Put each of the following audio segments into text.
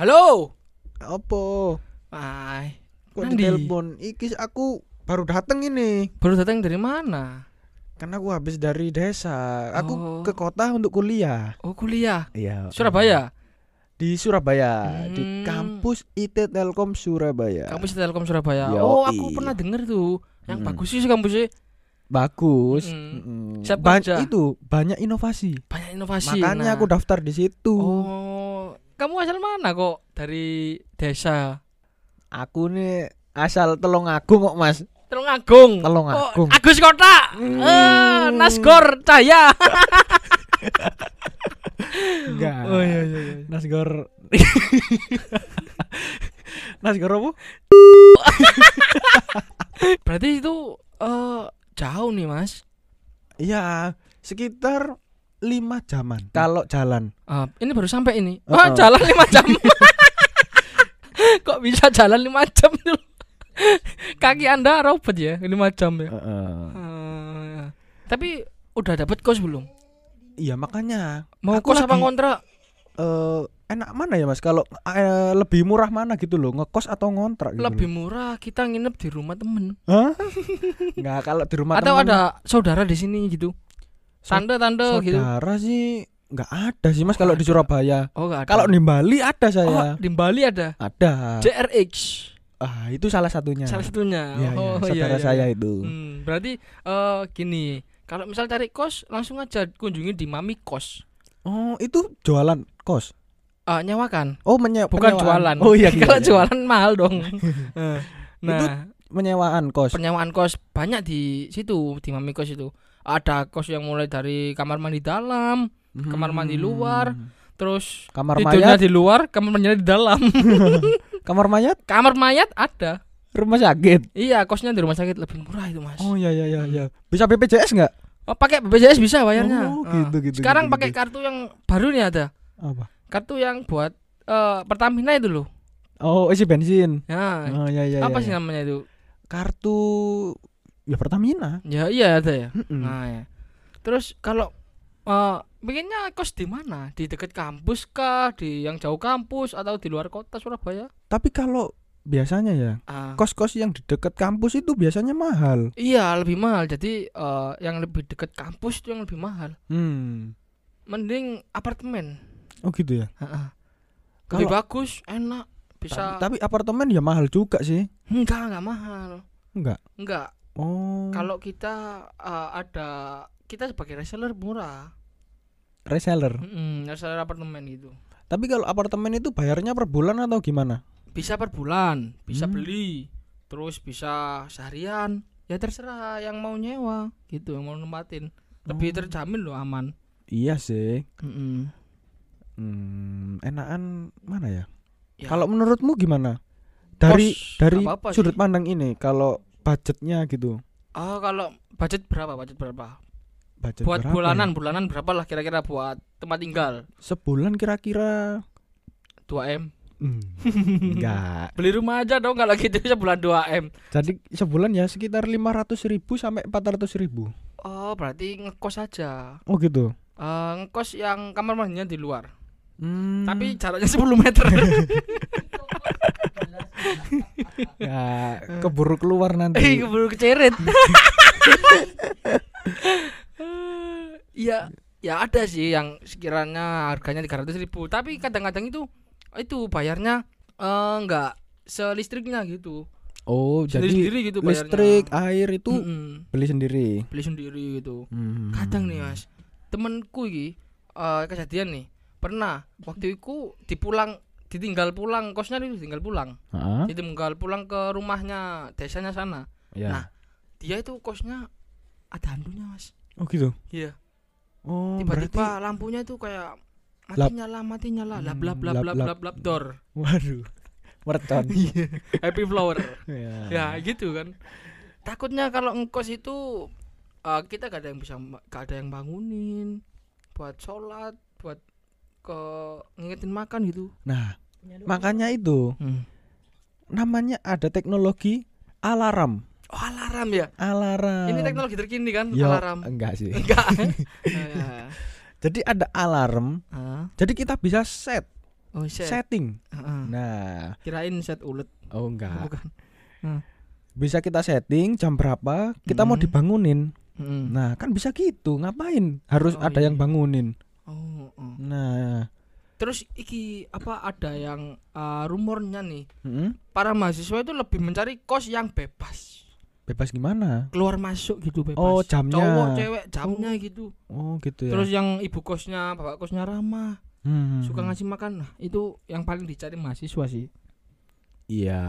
Halo. Apa? Ay, Kok Nandi? ditelepon? Iki aku baru dateng ini. baru datang dari mana? Karena aku habis dari desa. Aku Oh. ke kota untuk kuliah. Oh, kuliah. Iya. Surabaya. Di Surabaya, di Hmm. kampus IT Telkom Surabaya. Kampus Telkom Surabaya. Yoi. Oh, aku pernah denger tuh. Yang Mm. bagus sih kampusnya. Bagus. Mm. Mm. Siap Ban- kerja. itu banyak inovasi. Banyak inovasi. Makanya nah. aku daftar di situ. Oh, kamu asal mana kok? Dari desa. Aku nih asal Telongagung kok, Mas. Telungagung. Telongagung. Oh, Agus Kota. Hmm. Eh, Nasgor Cahaya. Enggak. Oh iya iya iya. Nasgor. Nasgor apa? Berarti itu eh jauh nih, Mas. Iya, sekitar lima jaman. Kalau jalan. Ah, ini baru sampai ini. Oh, Wah, oh. jalan 5 jam. Kok bisa jalan 5 jam itu? Kaki Anda robot ya, 5 jam ya. Ah, tapi udah dapat kos belum? Iya makanya. Mau Aku kos apa lagi- kontrak? eh enak mana ya mas? Kalau eh, lebih murah mana gitu loh, ngekos atau ngontrak? Gitu Lebih loh. murah kita nginep di rumah temen Hah? Enggak, kalau di rumah Atau temen, ada saudara di sini gitu Tanda-tanda gitu saudara sih nggak ada sih mas kalau di Surabaya. Oh ada Kalau di Bali ada Oh saya. di Bali ada Ada. JRX Ah itu salah satunya. Salah satunya Iya, iya, Oh saudara iya, saya iya. itu. Hmm, Berarti eh gini Kalau misal cari kos Langsung aja kunjungi di Mami Kos Oh itu jualan kos. Ah, Nyewakan Oh menye Bukan penyewaan. jualan Oh iya. iya, Kalau iya. jualan mahal dong Eh, Nah menyewaan kos. penyewaan kos banyak di situ di Mami Kos itu ada kos yang mulai dari kamar mandi dalam kamar mandi Hmm. luar, terus Kamar tidurnya mayat. di luar kamar mandinya di dalam Kamar mayat. kamar mayat ada Rumah sakit. iya kosnya di rumah sakit lebih murah itu mas Oh iya iya iya iya. Bisa BPJS nggak? oh pakai BPJS bisa bayarnya Oh, Ah. gitu, gitu, sekarang gitu, pakai gitu. kartu yang baru nih ada Apa? kartu yang buat eh, Pertamina itu loh Oh isi bensin. ya Oh iya iya. apa iya, sih iya. namanya itu Kartu ya Pertamina. ya iya ada ya Mm-mm. Nah ya. Terus kalau eh pengennya kos di mana? Di dekat kampus kah? Di yang jauh kampus atau di luar kota Surabaya? Tapi kalau biasanya ya Ah, kos-kos yang di dekat kampus itu biasanya mahal. iya lebih mahal. Jadi eh yang lebih dekat kampus itu yang lebih mahal. Hmm. Mending apartemen. Oh gitu ya. Heeh. Lebih Kalau bagus, enak, bisa. tapi, tapi apartemen ya mahal juga sih. Enggak, enggak mahal. Enggak. Enggak. Oh. Kalau kita eh, ada kita sebagai reseller murah. reseller. Mm-mm, reseller apartemen gitu. Tapi kalau apartemen itu bayarnya per bulan atau gimana? bisa per bulan bisa Hmm. beli terus bisa seharian ya terserah yang mau nyewa gitu yang mau nempatin lebih Oh. terjamin loh aman Iya sih. Mm-mm. Hmm, enakan mana ya? Ya, Kalau menurutmu gimana? Dari kos dari nggak apa-apa sudut sih. pandang ini kalau budgetnya gitu. ah kalau budget berapa budget berapa Budget buat berapa bulanan ya? bulanan berapa lah kira-kira buat tempat tinggal Sebulan kira-kira 2 m hmm, enggak. beli rumah aja dong kalau gitu sebulan 2 m Jadi sebulan ya sekitar 500 ribu sampai 400 ribu. oh berarti ngekos aja Oh gitu. Eh, ngekos yang kamar mandinya di luar Hmm, tapi jaraknya 10 meter ya keburu keluar eh nanti. keburu keceret ya ya ada sih yang sekiranya harganya tiga ratus ribu tapi kadang-kadang itu itu bayarnya eh, enggak selistriknya gitu Oh, jadi sendiri gitu bayarnya listrik, air itu Mm-mm, beli sendiri. beli sendiri gitu Hmm. kadang nih mas temenku ini eh, kejadian nih pernah waktu itu dipulang ditinggal pulang kosnya itu tinggal pulang Heeh. jadi tinggal pulang ke rumahnya desanya sana Ya. Nah, dia itu kosnya ada hantunya mas oh gitu. iya Oh, tiba-tiba berarti lampunya itu kayak mati Lap. nyala mati nyala lap Hmm, lap lap lap, lap lap. lap lap door waduh. Mercon. happy flower ya. ya gitu kan takutnya kalau ngkos itu eh, kita gak ada yang bisa gak ada yang bangunin buat sholat buat ke ngingetin makan gitu Nah, makanya itu namanya ada teknologi alarm. oh alarm ya Alarm. ini teknologi terkini kan Yo, alarm Enggak sih. enggak Ya. Jadi ada alarm. Ah, Jadi kita bisa set Oh, set. setting. Heeh. Nah, Kirain set ulet. oh enggak. Bukan. Bisa kita setting jam berapa kita mau Mm. dibangunin. Mm. Nah, kan bisa gitu. Ngapain? Harus Oh, ada yang iya. bangunin. Oh, oh. Nah, Terus iki apa ada yang uh, rumornya nih mm, para mahasiswa itu lebih mencari kos yang bebas bebas gimana? keluar masuk gitu bebas Oh, jamnya. cowok cewek jamnya gitu Oh, gitu ya. terus yang ibu kosnya bapak kosnya ramah Hmm, suka hmm. ngasih makan nah itu yang paling dicari mahasiswa sih Iya.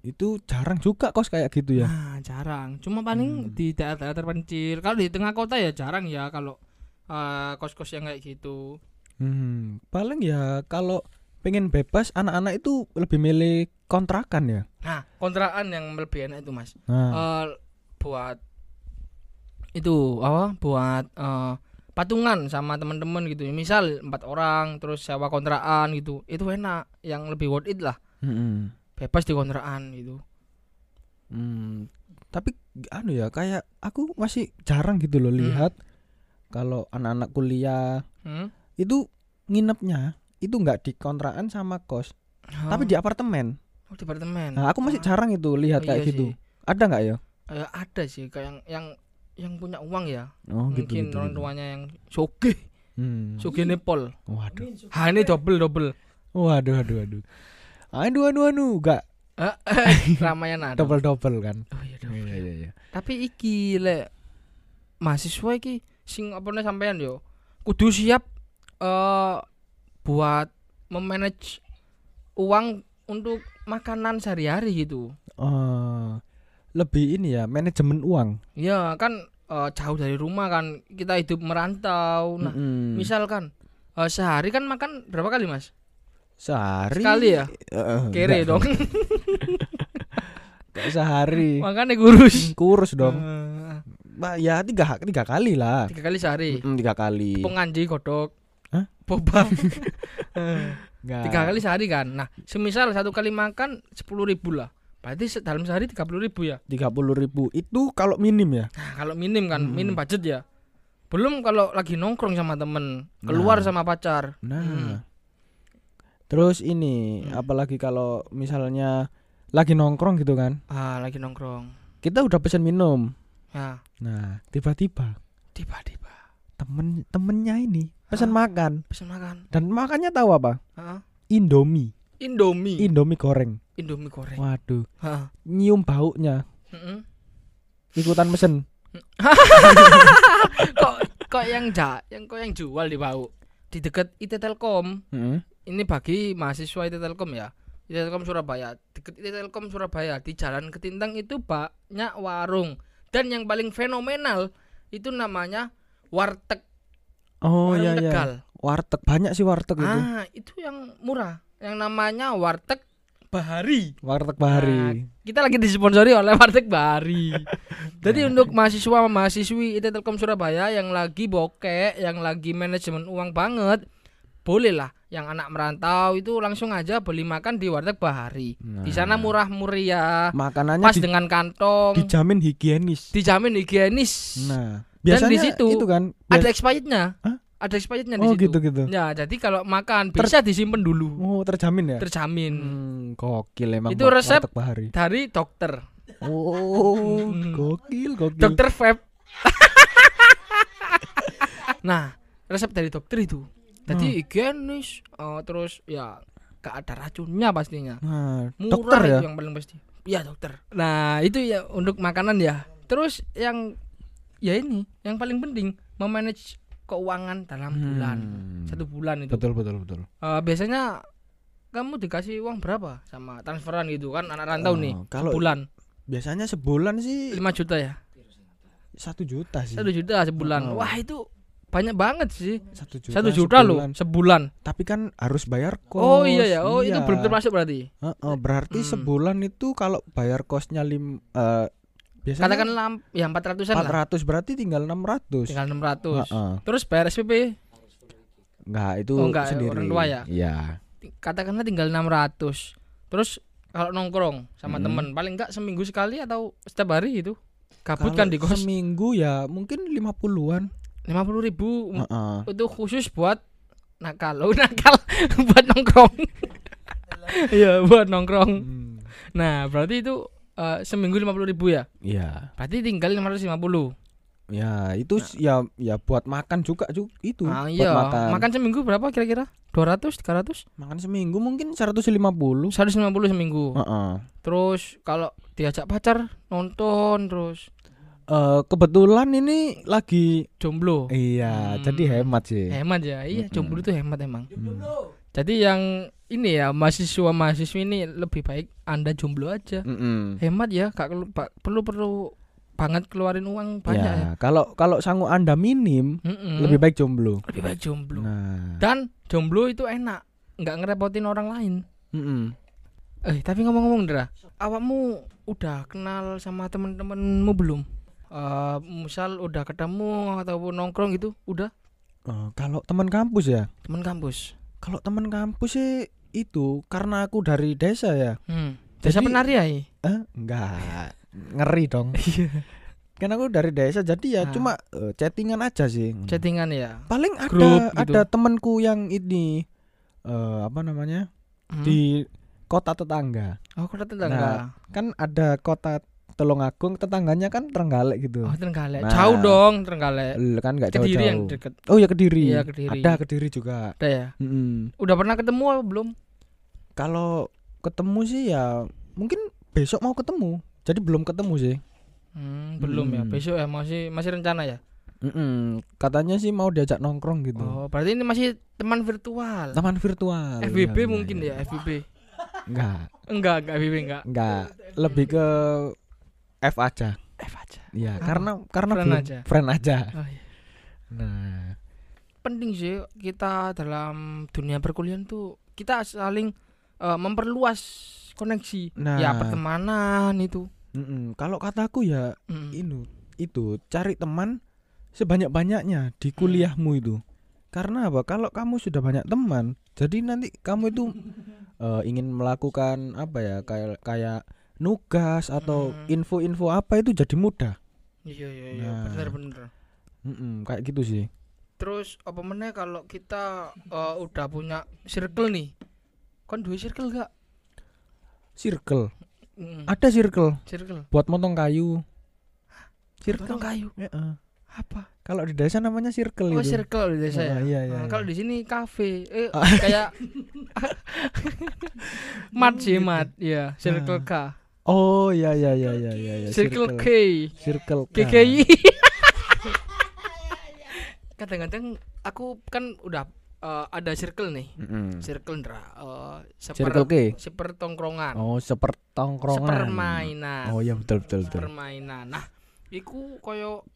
Itu jarang juga kos kayak gitu ya. nah jarang cuma paling Hmm. di daerah-daerah terpencil kalau di tengah kota ya jarang ya kalau uh, kos-kos yang kayak gitu. Hmm, paling ya kalau pengen bebas anak-anak itu lebih milih kontrakan ya. nah kontrakan yang lebih enak itu mas. Nah, Eh, buat itu apa buat eh, patungan sama teman-teman gitu. Misal empat orang terus sewa kontrakan gitu. Itu enak yang lebih worth it lah. Mm-mm. bebas di kontrakan gitu. Hmm, tapi anu ya kayak aku masih jarang gitu loh Hmm. lihat kalau anak-anak kuliah hmm? itu nginepnya itu nggak di kontrakan sama kos, tapi di apartemen. oh, di apartemen Nah, aku masih Ah, jarang itu lihat oh, kayak iya gitu. sih. Ada nggak ya? Eh, ada sih kayak yang yang yang punya uang ya Oh, gitu mungkin gitu. orang gitu. tuanya yang sugih Hmm. sugih nepol Waduh. ha ini double double Waduh, aduh, aduh. Aduh, aduh, aduh, enggak Ramayana ada double double kan? oh iya double. Iya, iya, iya. tapi iki lek mahasiswa iki sing apa nih sampean yo kudu siap eh buat memanage uang untuk makanan sehari-hari gitu. Oh, lebih ini ya manajemen uang. ya kan eh, jauh dari rumah kan kita hidup merantau. Nah Mm-mm. misalkan eh, sehari kan makan berapa kali mas? Sehari? Sekali ya? Eh, kere enggak dong. sehari. Makanya kurus. Kurus dong ya tiga tiga kali lah. Tiga kali sehari? Mm, tiga kali. Penganji godok Hah? boba tiga kali sehari kan? Nah semisal satu kali makan sepuluh ribu lah. Berarti dalam sehari tiga puluh ribu ya? Tiga puluh ribu. Itu kalau minim ya? Nah, kalau minim kan Hmm. minim budget ya? Belum kalau lagi nongkrong sama temen keluar Nah. sama pacar. Nah. Hmm. terus ini Hmm. apalagi kalau misalnya lagi nongkrong gitu kan? Ah lagi nongkrong. Kita udah pesen minum ya. Nah tiba-tiba. Tiba-tiba. Temen temennya ini pesan makan. Pesan makan. Dan makannya tahu apa? Ah, Indomie. Indomie? Indomie goreng. Indomie goreng. Waduh. Ah, nyium baunya. Mm-mm. ikutan pesen. Kok kok yang ja yang kok yang jual di bau? Di dekat IT Telkom. Heeh. ini bagi mahasiswa IT Telkom ya. IT Telkom Surabaya. Dekat IT Telkom Surabaya di Jalan Ketintang itu banyak warung dan yang paling fenomenal itu namanya warteg. Oh iya iya. Tegal. Warteg banyak sih warteg itu. Ah itu yang murah. Yang namanya warteg Bahari. Warteg bahari. Kita lagi disponsori oleh warteg Bahari. Jadi untuk mahasiswa mahasiswi IT Telkom Surabaya yang lagi bokek yang lagi manajemen uang banget boleh lah yang anak merantau itu langsung aja beli makan di warteg Bahari. Di sana Nah. murah meriah makanannya pas di- dengan kantong. dijamin higienis. Dijamin higienis. Nah Dan biasanya di situ itu kan ada bias- expirednya. Hah? ada expirednya di oh situ. gitu gitu ya jadi kalau makan Ter- bisa disimpan dulu. Oh terjamin ya? Terjamin. Hmm, gokil emang Itu resep- warteg bahari. dari dokter. Oh Hmm. gokil gokil. Dokter vape nah resep dari dokter itu jadi Hmm. higienis eh, terus ya gak ada racunnya pastinya. Nah murah dokter ya yang paling pasti. Iya dokter. Nah itu ya untuk makanan ya. Terus yang ya ini yang paling penting memanage keuangan dalam bulan. Hmm. satu bulan itu. Betul betul betul. Eh, biasanya kamu dikasih uang berapa sama transferan gitu kan anak rantau Oh, nih kalau- sebulan biasanya sebulan sih 5 juta ya? Satu juta sih. Satu juta sebulan. Oh. wah itu banyak banget sih satu juta satu juta loh sebulan. sebulan tapi kan harus bayar kos oh iya ya oh itu Iya. belum termasuk berarti Heeh, berarti Hmm. sebulan itu kalau bayar kosnya lim eh biasanya katakan lam ya empat ratusan lah 400 berarti tinggal 600 tinggal enam ratus Heeh. terus bayar SPP Enggak, itu Oh, enggak, sendiri. orang tua ya? Iya. katakanlah tinggal 600 terus kalau nongkrong sama Hmm. temen paling enggak seminggu sekali atau setiap hari itu kabut kan di kos Seminggu ya mungkin 50-an. Lima puluh ribu Heeh. itu khusus buat nakal. Oh, nakal buat nongkrong. Iya, buat nongkrong. Hmm. Nah, berarti itu eh, seminggu 50.000 ribu ya? Ya, Berarti tinggal 550. ya itu s- ya ya buat makan juga juga itu. Ah, buat iya. makan. Makan seminggu berapa kira-kira? 200, 300? Makan seminggu mungkin 150. 150 seminggu. Heeh. Terus kalau diajak pacar nonton terus Eh, kebetulan ini lagi jomblo. iya, Hmm. jadi hemat sih. Hemat ya. Iya, jomblo itu hemat emang. Hmm. Jadi yang ini ya mahasiswa mahasiswi ini lebih baik Anda jomblo aja. Mm-mm. Hemat ya, gak perlu perlu banget keluarin uang banyak ya. Ya, kalau kalau sangu Anda minim, Mm-mm. lebih baik jomblo. lebih baik jomblo. Nah, Dan jomblo itu enak, nggak ngerepotin orang lain. mm-mm. Eh, tapi ngomong-ngomong Dra, awakmu udah kenal sama temen-temenmu belum? Eh, misal udah ketemu ataupun nongkrong gitu, udah Eh, kalau teman kampus ya, temen kampus. kalau teman kampus sih itu karena aku dari desa ya. Hmm. Desa Jadi- penari ya? Eh, enggak. Ngeri dong. kan aku dari desa jadi ya Ah. cuma eh, chattingan aja sih. Chattingan ya. Paling ada Grup gitu. ada temanku yang ini eh apa namanya? Hmm. di kota tetangga. Oh, kota tetangga. Kan ada kota Telungagung, tetangganya kan Trenggalek gitu. Oh, Trenggalek. Nah. Jauh dong Trenggalek. Kan nggak Kediri yang jauh-jauh. deket. Oh ya Kediri. Iya, Kediri. Ada Kediri juga. Ada ya. Mm-mm. Udah pernah ketemu apa belum? Kalau ketemu sih ya mungkin besok mau ketemu. Jadi belum ketemu sih. Hmm, belum ya. Hmm. Besok ya masih masih rencana ya. Mm-mm. Katanya sih mau diajak nongkrong gitu. Oh, berarti ini masih teman virtual. Taman virtual. FBB Iya, iya, mungkin iya. ya, FBB. Enggak, Enggak, enggak FBB enggak. enggak. Lebih ke F aja. F aja. Iya, Ah, karena karena friend belum- aja. Friend aja. Oh, iya. Nah, Penting sih kita dalam dunia perkuliahan tuh kita saling eh, memperluas koneksi. Nah. Ya pertemanan itu. mm-mm. kalau kataku ya Mm. itu itu cari teman sebanyak-banyaknya di kuliahmu itu. Karena apa? Kalau kamu sudah banyak teman, jadi nanti kamu itu eh, ingin melakukan apa ya kayak kayak nugas atau Hmm. info-info apa itu jadi mudah. Iya iya iya, Nah. bener bener. Mm-mm, kayak gitu sih. Terus apa meneh kalau kita eh, udah punya circle nih. Kan dua circle gak? Circle. Mm, Ada circle circle. buat motong kayu. Circle kayu. Heeh. Apa? Kalau di desa namanya circle Oh, itu. circle di desa ya. Ah, iya, iya, Nah, iya. Kalau di sini kafe, eh kayak mat sih mat, ya circle K, Oh iya iya iya iya iya iya, circle K, Circle K. KKI. Kadang-kadang aku kan udah eh, ada circle nih, Mm-mm. circle ndra, Circle seper, K. sepertongkrongan, Oh, sepertongkrongan. sepermainan, Oh iya betul betul betul. permainan. Nah, iku koyo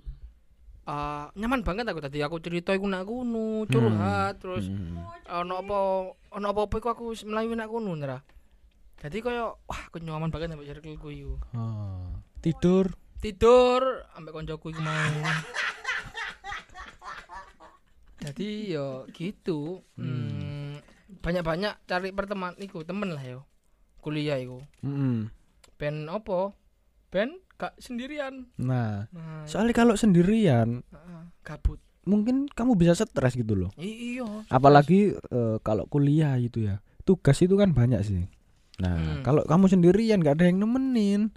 eh, nyaman banget aku tadi aku cerita iku nak kuno, curhat terus Mm. ono apa ono apa-apa iku aku melayu nak kuno ndra. Jadi koyo wah aku nyaman banget sampai circle ku iku. Oh. Tidur. Tidur ambek koncoku iku mau. Jadi yo gitu. Hmm, banyak-banyak cari perteman iku temen lah yo. Kuliah iku. Mm-mm. Ben opo? Ben gak sendirian. Nah, Nah, soalnya kalau sendirian heeh, gabut. mungkin kamu bisa stres gitu loh. I- iya. Apalagi eh, kalau kuliah itu ya. Tugas itu kan banyak sih. Nah, Hmm. kalau kamu sendirian gak ada yang nemenin,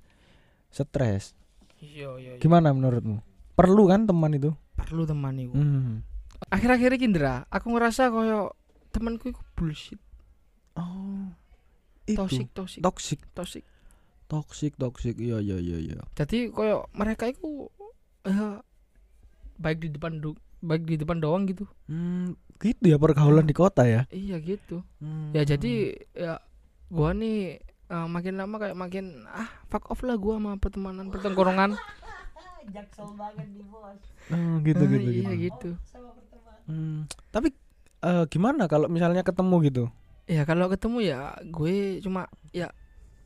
stres. Iya iya. iya. Gimana menurutmu? Perlu kan teman itu? Perlu teman iku. Hmm. Akhir-akhir ini Indra, aku ngerasa koyo temanku iku bullshit, Oh. Itu toxic, toxic, toxic, toxic. toxic, toxic. Iya, iya, iya, iya. Jadi koyo mereka iku eh, baik di depan du- baik di depan doang gitu. Hmm, gitu ya pergaulan di kota ya. Iya gitu. Hmm. Ya jadi ya gua nih eh, makin lama kayak makin ah fuck off lah gua sama pertemanan pertengkorongan. Oh, gitu, Ah, gitu, iya gitu. gitu. Hmm. Tapi eh, gimana kalau misalnya ketemu gitu? Ya kalau ketemu ya gue cuma ya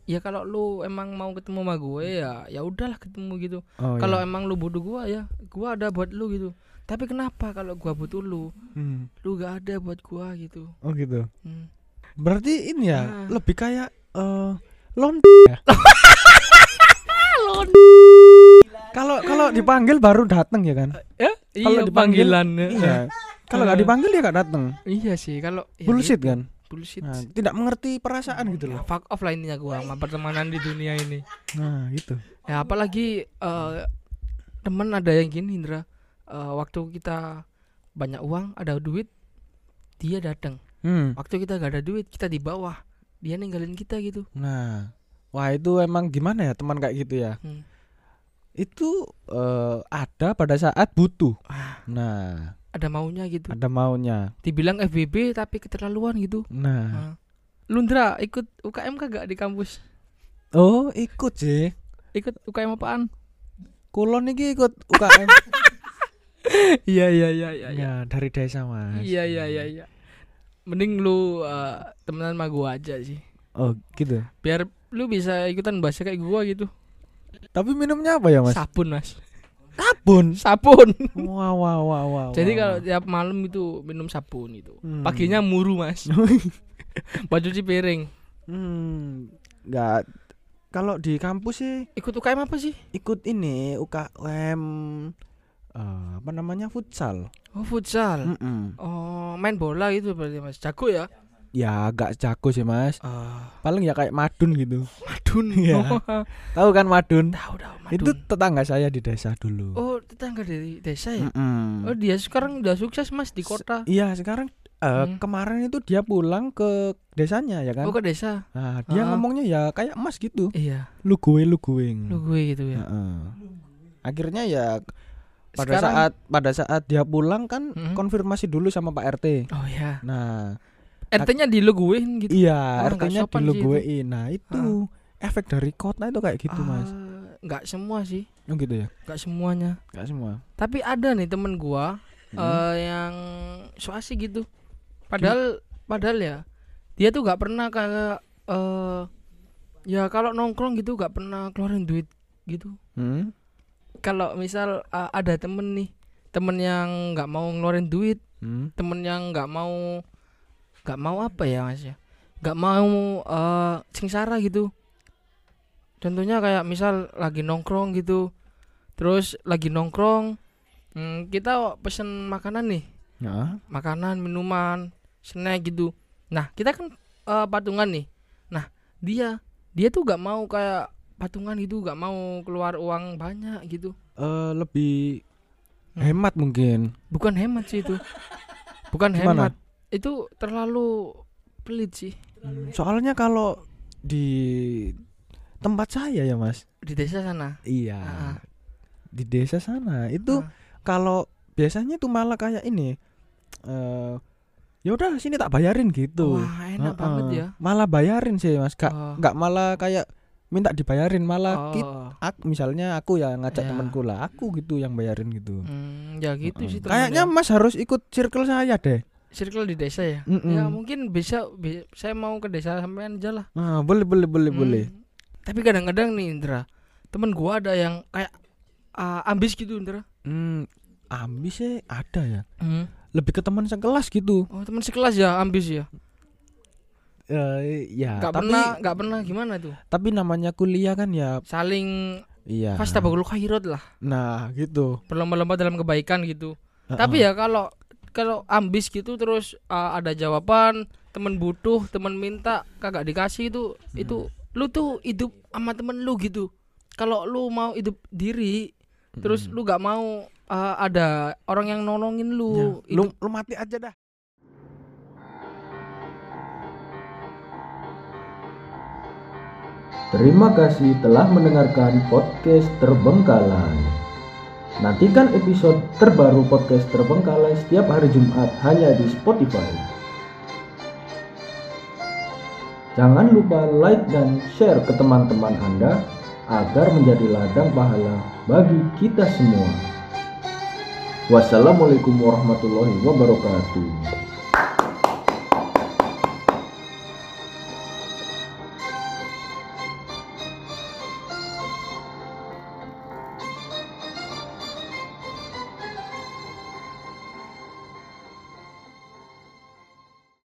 ya kalau lu emang mau ketemu sama gue ya ya udahlah ketemu gitu. Oh, kalau iya. emang lu butuh gua ya gua ada buat lu gitu. Tapi kenapa kalau gua butuh lu, Hmm. lu gak ada buat gua gitu. Oh gitu. Hmm. Berarti ini ya Ah. lebih kayak eh lon ya. Kalau kalau dipanggil baru datang ya kan? Ya, Kalau iya dipanggil. Iya. Kalau nggak Eh. dipanggil ya nggak datang. Iya sih kalau ya Bullshit gitu, kan? bullshit. Nah, tidak mengerti perasaan gitu Ya, loh. fuck off lah intinya gua sama pertemanan di dunia ini. Nah, gitu. Ya apalagi eh, temen ada yang gini Indra. Eh, waktu kita banyak uang, ada duit, dia datang. Hmm. Waktu kita gak ada duit, kita di bawah. Dia ninggalin kita gitu. Nah, wah itu emang gimana ya teman kayak gitu ya? Hmm. Itu eh, ada pada saat butuh. Ah, Nah, ada maunya gitu. ada maunya. Dibilang FBB tapi keterlaluan gitu. Nah, Nah. Lundra ikut UKM kagak di kampus? oh ikut sih. Ikut UKM apaan? Kulon iki ikut UKM. Iya iya iya iya. ya, dari desa mas. Iya iya iya iya. Mending lu eh, temenan sama gua aja sih. Oh gitu. Biar lu bisa ikutan bahasa kayak gua gitu. Tapi minumnya apa ya mas? Sabun, Mas. Sabun. Sabun. Wah wah wah wah. Jadi kalau tiap malam itu minum sabun itu. Hmm. Paginya muru, Mas. Buat cuci piring. hmm, nggak. Kalau di kampus sih Ikut UKM apa sih? ikut ini UKM eh, apa namanya futsal. Oh, futsal. Mm-mm. Oh, main bola gitu berarti, Mas. Jago ya? Ya agak jago sih mas. Ah, Paling ya kayak madun gitu. madun. Oh, Tahu kan madun? tahu tahu madun. Itu tetangga saya di desa dulu. Oh, tetangga dari desa ya? Mm-mm. Oh, dia sekarang udah sukses, Mas, di kota. Iya sekarang eh, Hmm. kemarin itu dia pulang ke desanya ya kan. Oh, ke desa. Nah, dia Ah. ngomongnya ya kayak emas gitu. Iya, Lu gue lu gue. lu gue gitu ya. Heeh. Akhirnya ya pada Sekarang- saat pada saat dia pulang kan Mm-mm. konfirmasi dulu sama Pak RT. Oh ya. Nah, RT-nya di lu guein gitu. iya Oh, RT-nya sopan di lu sih itu. guein. Nah, itu efek dari kota itu kayak gitu, Mas. Ah, Nggak semua sih, Oh gitu ya. nggak semuanya. Enggak semua. Tapi ada nih temen gua Hmm. eh, yang so asik gitu. Padahal padahal ya dia tuh nggak pernah kayak eh ya kalau nongkrong gitu nggak pernah keluarin duit gitu. Hmm? Kalau misal eh, ada temen nih temen yang nggak mau ngeluarin duit, Hmm? temen yang nggak mau nggak mau apa ya mas ya, nggak mau eh sengsara gitu. Contohnya kayak misal lagi nongkrong gitu, terus lagi nongkrong, hmm, kita pesen makanan nih Ya. makanan, minuman, snack gitu. Nah, kita kan eh, patungan nih. Nah, dia dia tuh gak mau kayak patungan gitu, gak mau keluar uang banyak gitu. Eh, lebih Hmm. hemat mungkin. Bukan hemat sih itu. Bukan Gimana? hemat. Itu terlalu pelit sih Hmm, Soalnya kalau di tempat saya ya, Mas. di desa sana. Iya. Ah. Di desa sana itu Ah. kalau biasanya tuh malah kayak ini eh ya udah sini tak bayarin gitu. Wah, enak Heeh. banget ya. Malah bayarin sih, Mas. Gak Oh. nggak malah kayak minta dibayarin, malah kit Oh. ak- misalnya aku yang ngajak Ya. temanku lah, aku gitu yang bayarin gitu. Hmm, ya gitu Heeh. sih Kayaknya ya. Mas harus ikut circle saya deh. circle di desa ya. Mm-mm. Ya mungkin bisa, bi- saya mau ke desa sampean aja lah. Ah, boleh boleh boleh Hmm. boleh. Tapi kadang-kadang nih Indra, temen gua ada yang kayak ah, ambis gitu Indra. Hmm, ambis sih ada ya. Hmm. Lebih ke teman sekelas gitu. Oh teman sekelas ya ambis ya. Eh, ya, Gak tapi pernah, gak pernah gimana tuh? tapi namanya kuliah kan ya Saling iya. fastabaqul khairat lah. Nah, gitu. Berlomba-lomba dalam kebaikan gitu. Heeh. Tapi ya kalau kalau ambis gitu terus ah, ada jawaban temen butuh temen minta kagak dikasih itu itu lu tuh hidup sama temen lu gitu kalau lu mau hidup diri terus Mm. lu gak mau ah, ada orang yang nolongin lu Ya, lu lu mati aja dah. Terima kasih telah mendengarkan podcast Terbengkalai. Nantikan episode terbaru podcast Terbengkalai setiap hari Jumat hanya di Spotify. Jangan lupa like dan share ke teman-teman Anda agar menjadi ladang pahala bagi kita semua. Wassalamualaikum warahmatullahi wabarakatuh.